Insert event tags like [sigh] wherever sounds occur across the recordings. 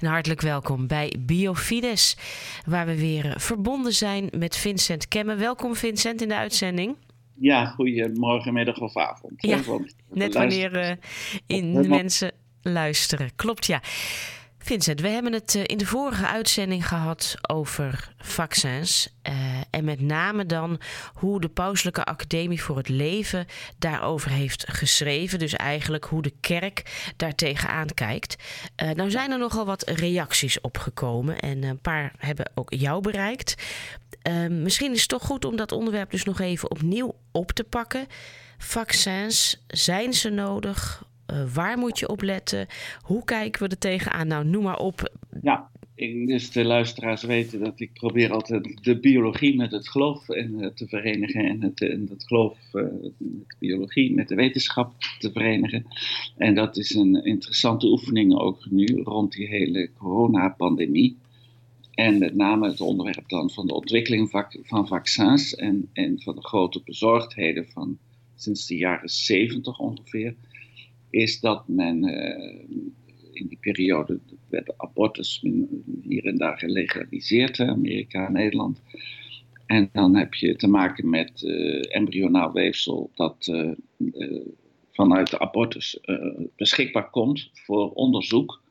En hartelijk welkom bij Biofides, waar we weer verbonden zijn met Vincent Kemme. Welkom Vincent in de uitzending. Ja, goedemorgen, middag of avond. Ja, net wanneer uh, in mensen luisteren. Klopt, ja. Vincent, we hebben het eh, in de vorige uitzending gehad over vaccins. Uh, en met name dan hoe de Pauselijke Academie voor het Leven daarover heeft geschreven. Dus eigenlijk hoe de kerk daartegen aankijkt. Uh, nou zijn er nogal wat reacties opgekomen. En een paar hebben ook jou bereikt. Uh, misschien is het toch goed om dat onderwerp dus nog even opnieuw op te pakken. Vaccins, zijn ze nodig? Uh, waar moet je op letten? Hoe kijken we er tegenaan? Nou, noem maar op. Ja, dus de luisteraars weten dat ik probeer altijd de biologie met het geloof en, uh, te verenigen. En het, en geloof, uh, de biologie met de wetenschap te verenigen. En dat is een interessante oefening ook nu rond die hele coronapandemie. En met name het onderwerp dan van de ontwikkeling van vaccins en, en van de grote bezorgdheden van sinds de jaren 70 ongeveer is dat men uh, in die periode werd abortus hier en daar gelegaliseerd, Amerika en Nederland. En dan heb je te maken met uh, embryonaal weefsel dat uh, vanuit de abortus beschikbaar komt voor onderzoek.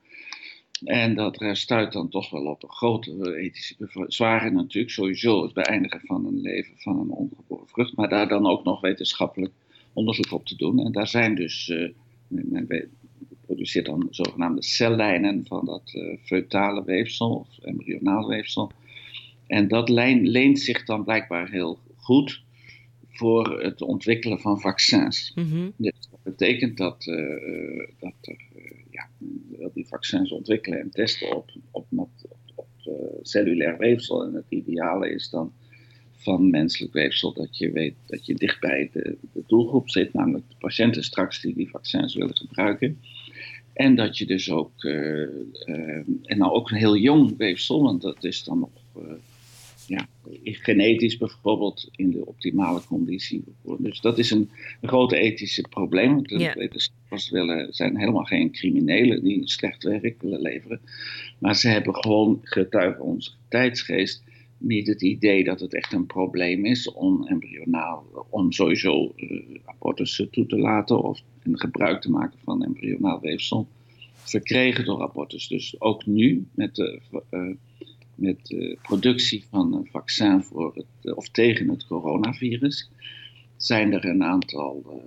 En dat stuit dan toch wel op een grote ethische bezwaren natuurlijk. Sowieso het beëindigen van een leven van een ongeboren vrucht. Maar daar dan ook nog wetenschappelijk onderzoek op te doen. En daar zijn dus men produceert dan zogenaamde cellijnen van dat uh, feutale weefsel of embryonaal weefsel. En dat lijn leent zich dan blijkbaar heel goed voor het ontwikkelen van vaccins. Mm dus dat betekent dat, uh, dat er, uh, ja, die vaccins ontwikkelen en testen op, op, op, op cellulair weefsel. En het ideale is dan van menselijk weefsel, dat je weet dat je dichtbij de, de doelgroep zit, namelijk de patiënten straks die die vaccins willen gebruiken. En dat je dus ook, uh, uh, en nou ook een heel jong weefsel, want dat is dan nog uh, ja, genetisch bijvoorbeeld in de optimale conditie. Dus dat is een, een grote ethische probleem. Want de yeah. wetenschappers willen, zijn helemaal geen criminelen die slecht werk willen leveren. Maar ze hebben gewoon getuigen onze tijdsgeest niet het idee dat het echt een probleem is om embryonaal, om sowieso uh, abortussen toe te laten of gebruik te maken van embryonaal weefsel verkregen door abortus. Dus ook nu met de, uh, met productie van een vaccin voor het, of tegen het coronavirus zijn er een aantal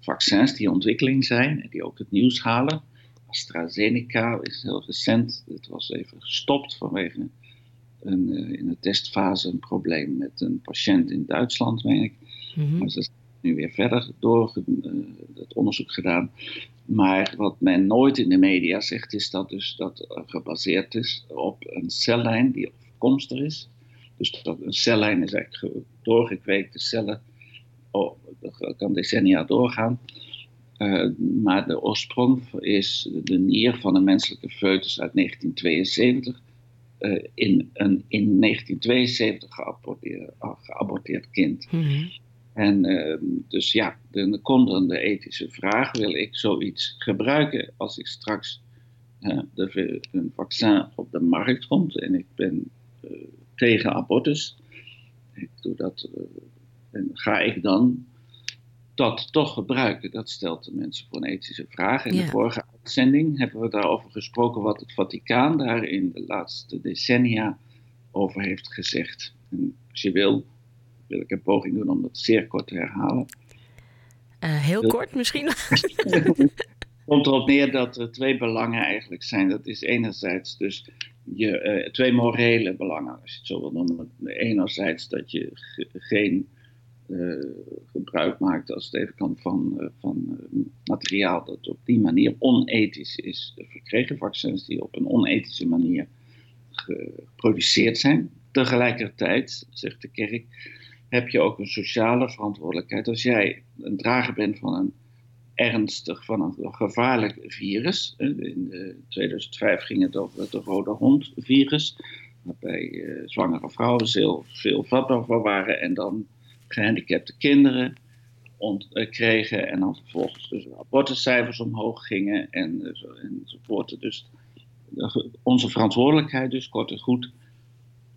vaccins die in ontwikkeling zijn en die ook het nieuws halen. AstraZeneca is heel recent, het was even gestopt vanwege een, uh, in de testfase een probleem met een patiënt in Duitsland, meen ik. Mm-hmm. Maar ze is nu weer verder door het onderzoek gedaan. Maar wat men nooit in de media zegt, is dat dus dat gebaseerd is op een cellijn die afkomstig is. Dus dat een cellijn is eigenlijk doorgekweekte cellen. Oh, dat kan decennia doorgaan. Uh, maar de oorsprong is de nier van een menselijke foetus uit 1972 uh, in een in 1972 geaborteerd, geaborteerd kind. Mm-hmm. En uh, dus ja, dan komt dan de ethische vraag: wil ik zoiets gebruiken als ik straks uh, de, een vaccin op de markt komt en ik ben uh, tegen abortus? Ik doe dat, en ga ik dan dat toch gebruiken? Dat stelt de mensen voor een ethische vraag. In ja. de vorige uitzending hebben we daarover gesproken wat het Vaticaan daar in de laatste decennia over heeft gezegd. En als je wil, wil ik een poging doen om dat zeer kort te herhalen. Uh, heel kort misschien? [laughs] [laughs] komt erop neer dat er twee belangen eigenlijk zijn. Dat is enerzijds dus je, uh, twee morele belangen, als je het zo wil noemen. Enerzijds dat je geen gebruik maakt, als kan, van, uh, van uh, materiaal dat op die manier onethisch is verkregen. Vaccins die op een onethische manier geproduceerd zijn. Tegelijkertijd, zegt de kerk, heb je ook een sociale verantwoordelijkheid. Als jij een drager bent van een ernstig, van een gevaarlijk virus. In 2005 ging het over het rode hond virus. Waarbij zwangere vrouwen veel, veel vatbaar voor waren en dan gehandicapte kinderen kregen en dan vervolgens dus de abortuscijfers omhoog gingen en, uh, enzovoort. Dus onze verantwoordelijkheid dus, kort en goed,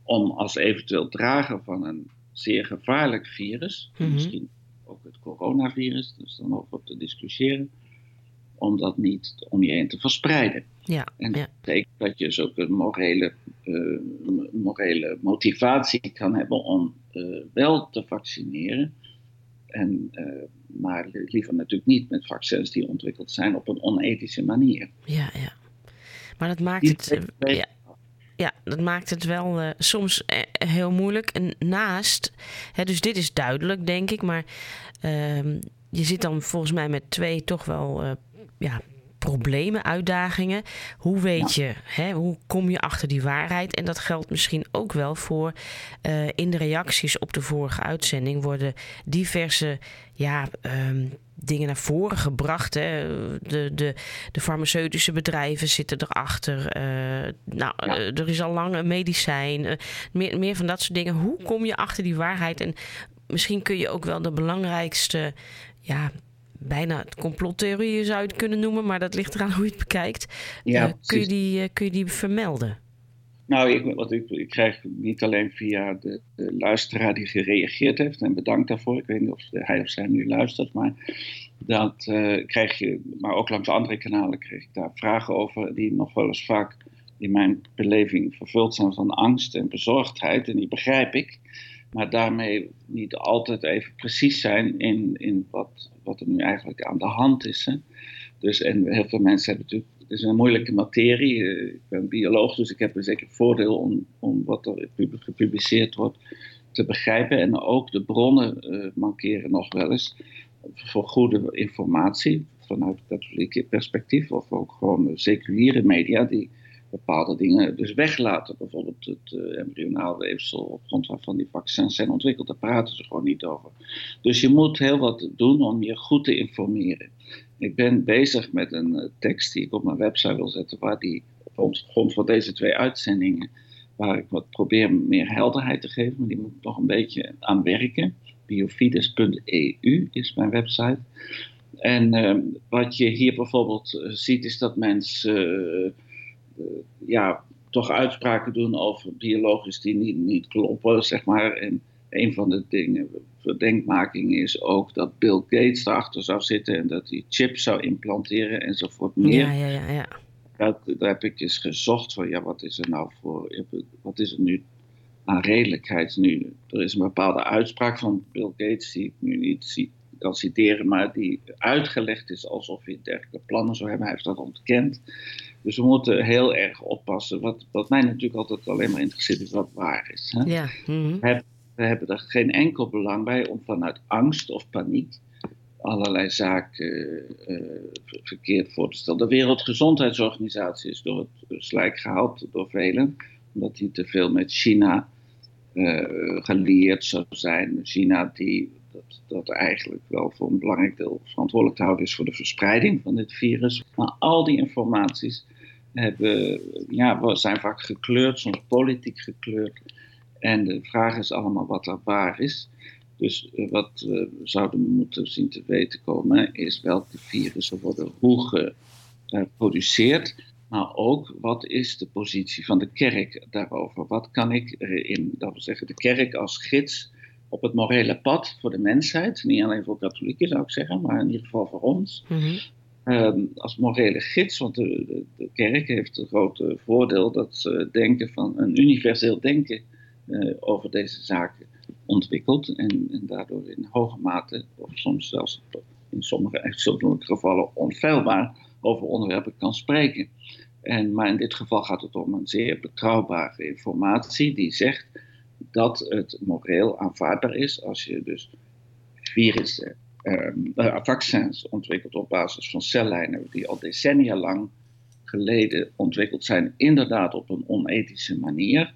om als eventueel drager van een zeer gevaarlijk virus, mhm. misschien ook het coronavirus, dus dan over te discussiëren, om dat niet om je heen te verspreiden. Ja, en dat betekent dat je dus ook een morele, uh, morele motivatie kan hebben om uh, wel te vaccineren. En, uh, maar liever natuurlijk niet met vaccins die ontwikkeld zijn op een onethische manier. Ja, ja. Maar dat maakt het. Ja, ja, dat maakt het wel uh, soms heel moeilijk. En naast, hè, dus dit is duidelijk, denk ik, maar uh, je zit dan volgens mij met twee toch wel ja, problemen, uitdagingen. Hoe weet je, hè, hoe kom je achter die waarheid? En dat geldt misschien ook wel voor uh, in de reacties op de vorige uitzending worden diverse ja, um, dingen naar voren gebracht. Hè. De, de, de farmaceutische bedrijven zitten erachter. Uh, nou, ja. uh, er is al lang een medicijn. meer, meer van dat soort dingen. Hoe kom je achter die waarheid? En misschien kun je ook wel de belangrijkste ja, bijna complottheorieën zou je het kunnen noemen, maar dat ligt eraan hoe je het bekijkt. Ja, uh, kun, je die, uh, kun je die vermelden? Nou, ik, wat ik, ik krijg niet alleen via de, de, luisteraar die gereageerd heeft, en bedankt daarvoor. Ik weet niet of hij of zij nu luistert, maar dat uh, krijg je, maar ook langs andere kanalen krijg ik daar vragen over, die nog wel eens vaak in mijn beleving vervuld zijn van angst en bezorgdheid, en die begrijp ik maar daarmee niet altijd even precies zijn in, in wat, wat er nu eigenlijk aan de hand is. Hè. Dus, en heel veel mensen hebben natuurlijk, het is een moeilijke materie. Eh, ik ben bioloog, dus ik heb een zeker voordeel om, om wat er gepubliceerd wordt te begrijpen. En ook de bronnen uh, mankeren nog wel eens voor goede informatie vanuit katholieke perspectief, of ook gewoon seculiere media die bepaalde dingen dus weglaten. Bijvoorbeeld het uh, embryonaal weefsel op grond waarvan die vaccins zijn ontwikkeld. Daar praten ze gewoon niet over. Dus je moet heel wat doen om je goed te informeren. Ik ben bezig met een uh, tekst die ik op mijn website wil zetten, waar die op grond van deze twee uitzendingen, waar ik wat probeer meer helderheid te geven, maar die moet nog een beetje aan werken. Biofides.eu is mijn website. En uh, wat je hier bijvoorbeeld uh, ziet, is dat mensen eh, ja, toch uitspraken doen over biologisch die niet, niet kloppen, zeg maar. En een van de dingen, verdenkmakingen is ook dat Bill Gates erachter zou zitten en dat hij chips zou implanteren enzovoort meer. Ja, ja, ja. ja. Dat, daar heb ik eens gezocht van, ja, wat is er nou voor, wat is er nu aan redelijkheid nu? Er is een bepaalde uitspraak van Bill Gates die ik nu niet kan citeren, maar die uitgelegd is alsof hij dergelijke plannen zou hebben. Hij heeft dat ontkend. Dus we moeten heel erg oppassen. Wat, wat mij natuurlijk altijd alleen maar interesseert is wat waar is. Hè? Ja. Mm we, we, hebben er geen enkel belang bij om vanuit angst of paniek allerlei zaken uh, verkeerd voor te stellen. De Wereldgezondheidsorganisatie is door het slijk gehaald door velen, omdat die te veel met China uh, geleerd zou zijn. China die dat, dat eigenlijk wel voor een belangrijk deel verantwoordelijk te houden is voor de verspreiding van dit virus. Maar al die informaties hebben, ja, zijn vaak gekleurd, soms politiek gekleurd. En de vraag is allemaal wat er waar is. Dus eh, wat we zouden moeten zien te weten komen, is welke virussen worden hoe geproduceerd. Maar ook wat is de positie van de kerk daarover? Wat kan ik in, dat wil zeggen, de kerk als gids op het morele pad voor de mensheid, niet alleen voor katholieken zou ik zeggen, maar in ieder geval voor ons. Mhm. Ehm, als morele gids, want de, de, de, kerk heeft het grote voordeel dat ze denken van een universeel denken uh, over deze zaken ontwikkelt en, en, daardoor in hoge mate, of soms zelfs in sommige uitzonderlijke gevallen onfeilbaar, over onderwerpen kan spreken. En, maar in dit geval gaat het om een zeer betrouwbare informatie die zegt dat het moreel aanvaardbaar is als je dus virussen uh, vaccins ontwikkeld op basis van cellijnen die al decennia lang geleden ontwikkeld zijn, inderdaad op een onethische manier.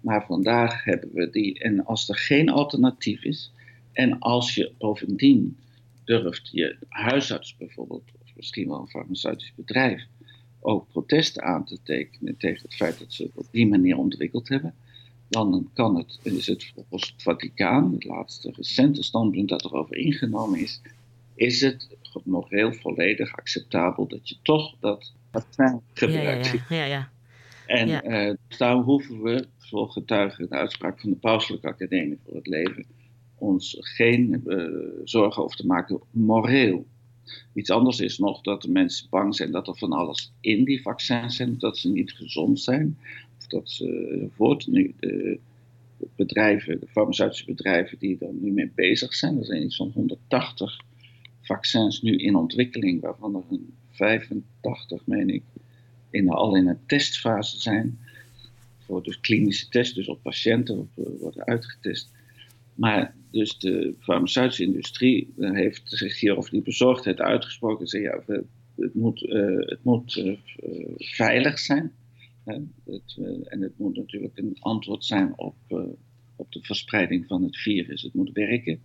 Maar vandaag hebben we die, en als er geen alternatief is, en als je bovendien durft je huisarts bijvoorbeeld, of misschien wel een farmaceutisch bedrijf, ook protesten aan te tekenen tegen het feit dat ze het op die manier ontwikkeld hebben, dan kan het, is het volgens het Vaticaan, het laatste recente standpunt dat erover ingenomen is, is het moreel volledig acceptabel dat je toch dat vaccin gebruikt. Ja, ja, En ja. dus daarom hoeven we, volgens getuige de uitspraak van de Pauselijke Academie voor het Leven, ons geen zorgen over te maken moreel. Iets anders is nog dat de mensen bang zijn dat er van alles in die vaccins zijn, dat ze niet gezond zijn, dat ze voort nu de bedrijven, de farmaceutische bedrijven die er nu mee bezig zijn, er zijn iets van 180 vaccins nu in ontwikkeling, waarvan er een 85, meen ik, in, al in een testfase zijn. Voor de klinische test, dus op patiënten eh, worden uitgetest. Maar dus de farmaceutische industrie eh, heeft zich hier over die bezorgdheid uitgesproken. Ze, ja, het moet, uh, het moet veilig zijn. Het, en het moet natuurlijk een antwoord zijn op, op de verspreiding van het virus. Het moet werken.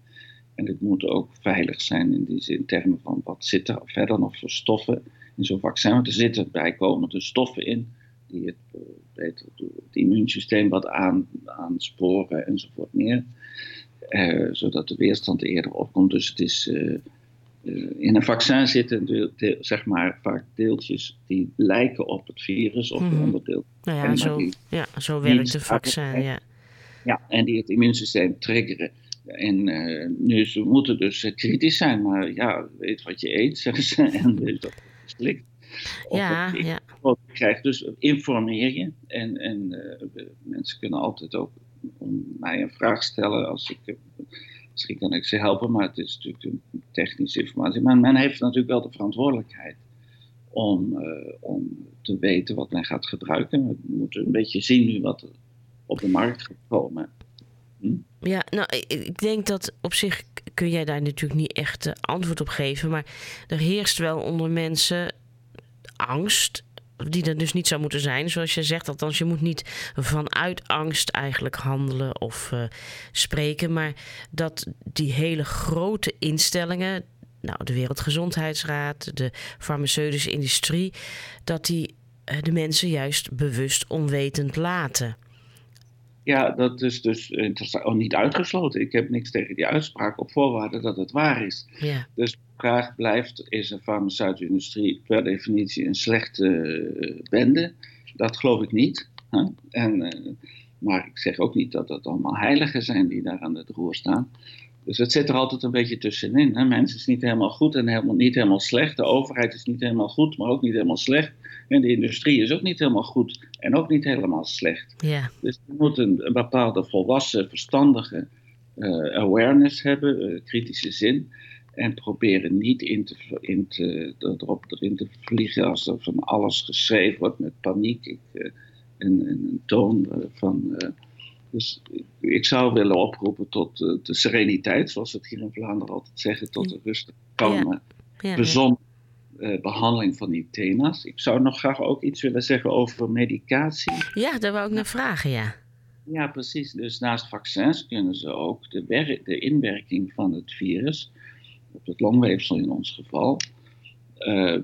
En het moet ook veilig zijn in die zin, termen van wat zit er verder nog voor stoffen in zo'n vaccin. Want er zitten bijkomende stoffen in die het, beter, het immuunsysteem wat aan, aansporen enzovoort meer. Eh, zodat de weerstand eerder opkomt. Dus het is, in een vaccin zitten zeg maar, vaak deeltjes die lijken op het virus of mm onderdeel. Nou ja, zo, ja, zo werkt een vaccin, ja. Ja, en die het immuunsysteem triggeren. En nu, ze moeten dus kritisch zijn, maar ja, weet wat je eet, [laughs] zeggen ze, en dus dat slikt. Ja, ja. Krijgt. Dus informeer je. En, en mensen kunnen altijd ook om mij een vraag stellen als ik. Misschien kan ik ze helpen, maar het is natuurlijk een technische informatie. Maar men heeft natuurlijk wel de verantwoordelijkheid om, uh, om te weten wat men gaat gebruiken. We moeten een beetje zien nu wat op de markt gaat komen. Hm? Ja, nou, ik denk dat op zich kun jij daar natuurlijk niet echt uh, antwoord op geven. Maar er heerst wel onder mensen angst die er dus niet zou moeten zijn, zoals je zegt. Althans, je moet niet vanuit angst eigenlijk handelen of uh, spreken. Maar dat die hele grote instellingen, nou, de Wereldgezondheidsraad, de farmaceutische industrie, dat die uh, de mensen juist bewust onwetend laten. Ja, dat is dus interessant. Oh, niet uitgesloten. Ik heb niks tegen die uitspraak op voorwaarde dat het waar is. Ja. Dus de vraag blijft: is de farmaceutische industrie per definitie een slechte bende? Dat geloof ik niet. Hè? En, uh, maar ik zeg ook niet dat het allemaal heiligen zijn die daar aan het roer staan. Dus het zit er altijd een beetje tussenin. Hè? Mensen is niet helemaal goed en helemaal, niet helemaal slecht. De overheid is niet helemaal goed, maar ook niet helemaal slecht. En de industrie is ook niet helemaal goed en ook niet helemaal slecht. Ja. Dus je moet een, een bepaalde volwassen, verstandige uh, awareness hebben, uh, kritische zin. En proberen niet in te, in te, erop erin te vliegen als er van alles geschreven wordt met paniek. Ik, uh, en, en, een toon van dus ik zou willen oproepen tot de sereniteit, zoals we het hier in Vlaanderen altijd zeggen, tot de rustige, kalme, uh, behandeling van die thema's. Ik zou nog graag ook iets willen zeggen over medicatie. Ja, daar wou ik naar vragen, ja. Ja, precies. Dus naast vaccins kunnen ze ook de, de inwerking van het virus, op het longweefsel in ons geval, uh,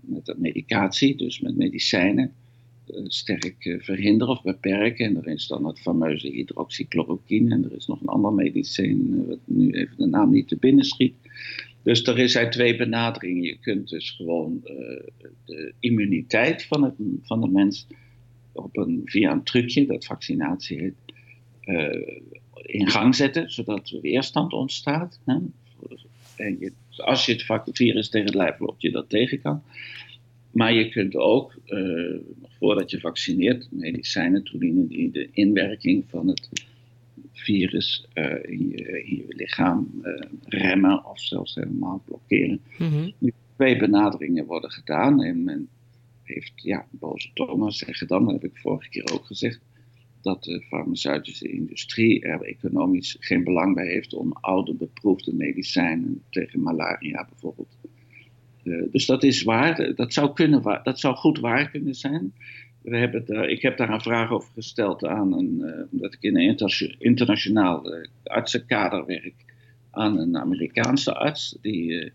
met medicatie, dus met medicijnen, eh, sterk eh, verhinderen of beperken. En er is dan het fameuze hydroxychloroquine en er is nog een ander medicijn, eh, wat nu even de naam niet te binnen schiet. Dus er zijn twee benaderingen. Je kunt dus gewoon uh, de immuniteit van, het, van de mens op een, via een trucje, dat vaccinatie heet, uh, in gang zetten, zodat er weerstand ontstaat. Hè? En je, als je het virus tegen het lijf loopt, je dat tegen kan. Maar je kunt ook, uh, voordat je vaccineert, medicijnen toedienen die de inwerking van het virus uh, in, je, in, je, lichaam uh, remmen of zelfs helemaal blokkeren. Nu, twee benaderingen worden gedaan en men heeft, ja, boze tongen zeggen dan, dat heb ik vorige keer ook gezegd, dat de farmaceutische industrie er economisch geen belang bij heeft om oude beproefde medicijnen tegen malaria bijvoorbeeld uh, dus dat is waar, dat zou, kunnen, dat zou goed waar kunnen zijn. Hebben ik heb daar een vraag over gesteld aan een, uh, omdat ik in een internationaal uh, artsenkader werk, aan een Amerikaanse arts. Die,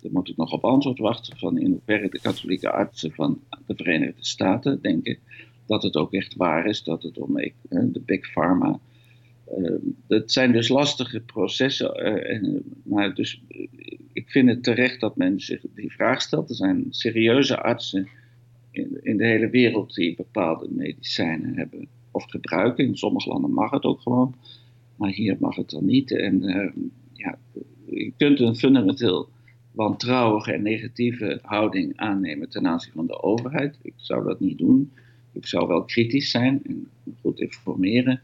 daar moet ik nog op antwoord wachten van in hoeverre de katholieke artsen van de Verenigde Staten denken dat het ook echt waar is, dat het om de big pharma dat zijn dus lastige processen, en, maar dus ik vind het terecht dat men zich die vraag stelt. Er zijn serieuze artsen in, de hele wereld die bepaalde medicijnen hebben of gebruiken. In sommige landen mag het ook gewoon, maar hier mag het dan niet. En uh, ja, je kunt een fundamenteel wantrouwige en negatieve houding aannemen ten aanzien van de overheid. Ik zou dat niet doen. Ik zou wel kritisch zijn en goed informeren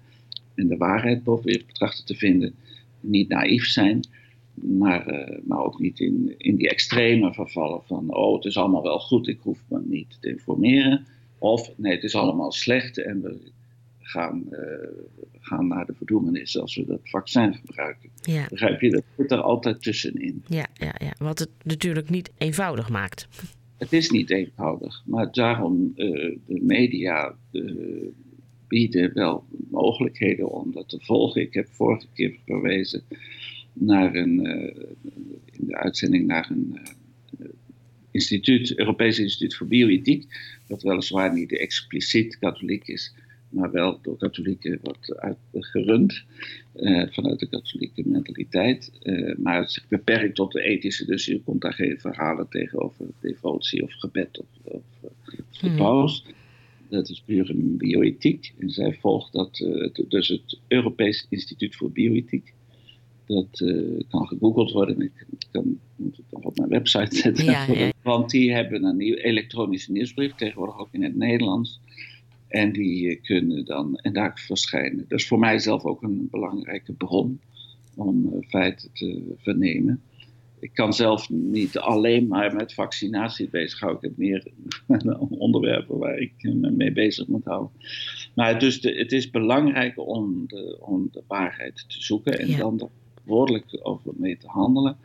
en de waarheid proberen betrachten te vinden. Niet naïef zijn, maar, uh, maar ook niet in, in die extreme vervallen van, oh het is allemaal wel goed, ik hoef me niet te informeren. Of nee, het is allemaal slecht en we gaan, uh, gaan naar de verdoemenis als we dat vaccin gebruiken. Ja. Begrijp je? Dat zit er altijd tussenin. Ja, ja, ja, wat het natuurlijk niet eenvoudig maakt. Het is niet eenvoudig, maar daarom uh, de media bieden wel mogelijkheden om dat te volgen. Ik heb vorige keer verwezen naar een, uh, in de uitzending naar een uh, instituut, Europees Instituut voor Bioethiek, dat weliswaar niet expliciet katholiek is, maar wel door katholieken wordt uitgerund, uh, vanuit de katholieke mentaliteit. maar het is beperkt tot de ethische, dus je komt daar geen verhalen tegen over devotie of gebed of, of, of de hmm. paus. Dat is puur een bioethiek. En zij volgt dat, uh, dus het Europees Instituut voor Bioethiek. Dat uh, kan gegoogeld worden. Ik kan, moet het nog op mijn website zetten. Ja, ja. [laughs] Want die hebben een nieuw elektronische nieuwsbrief, tegenwoordig ook in het Nederlands. En die eh, kunnen dan, en daar verschijnen. Dat is voor mij zelf ook een belangrijke bron om feiten te vernemen ik kan zelf niet alleen maar met vaccinatie bezighouden. Ik heb meer [laughs] onderwerpen waar ik me mee bezig moet houden. Maar dus de, het is belangrijk om de, om de waarheid te zoeken en dan er woordelijk over mee te handelen.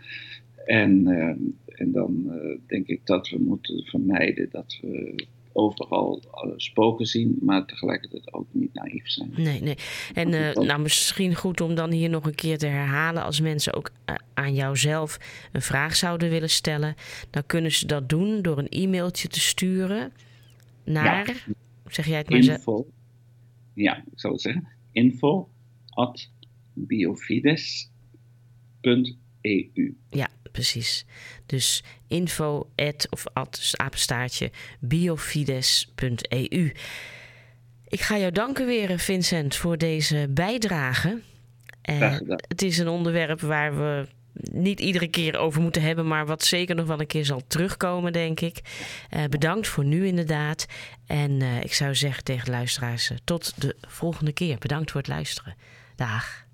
En, uh, en dan uh, denk ik dat we moeten vermijden dat we overal uh, spoken zien, maar tegelijkertijd ook niet naïef zijn. Nee, nee. En uh, nou, misschien goed om dan hier nog een keer te herhalen. Als mensen ook uh, aan jouzelf een vraag zouden willen stellen, dan kunnen ze dat doen door een e-mailtje te sturen naar. Ja. Zeg jij het maar info, Ja, ik zal het zeggen. Info at biofides.eu. Ja, precies. Dus info at, of at, dus apenstaartje biofides.eu. Ik ga jou danken weer, Vincent, voor deze bijdrage. Uh, het is een onderwerp waar we niet iedere keer over moeten hebben, maar wat zeker nog wel een keer zal terugkomen, denk ik. Uh, bedankt voor nu inderdaad. En uh, ik zou zeggen tegen de luisteraars, tot de volgende keer. Bedankt voor het luisteren. Dag.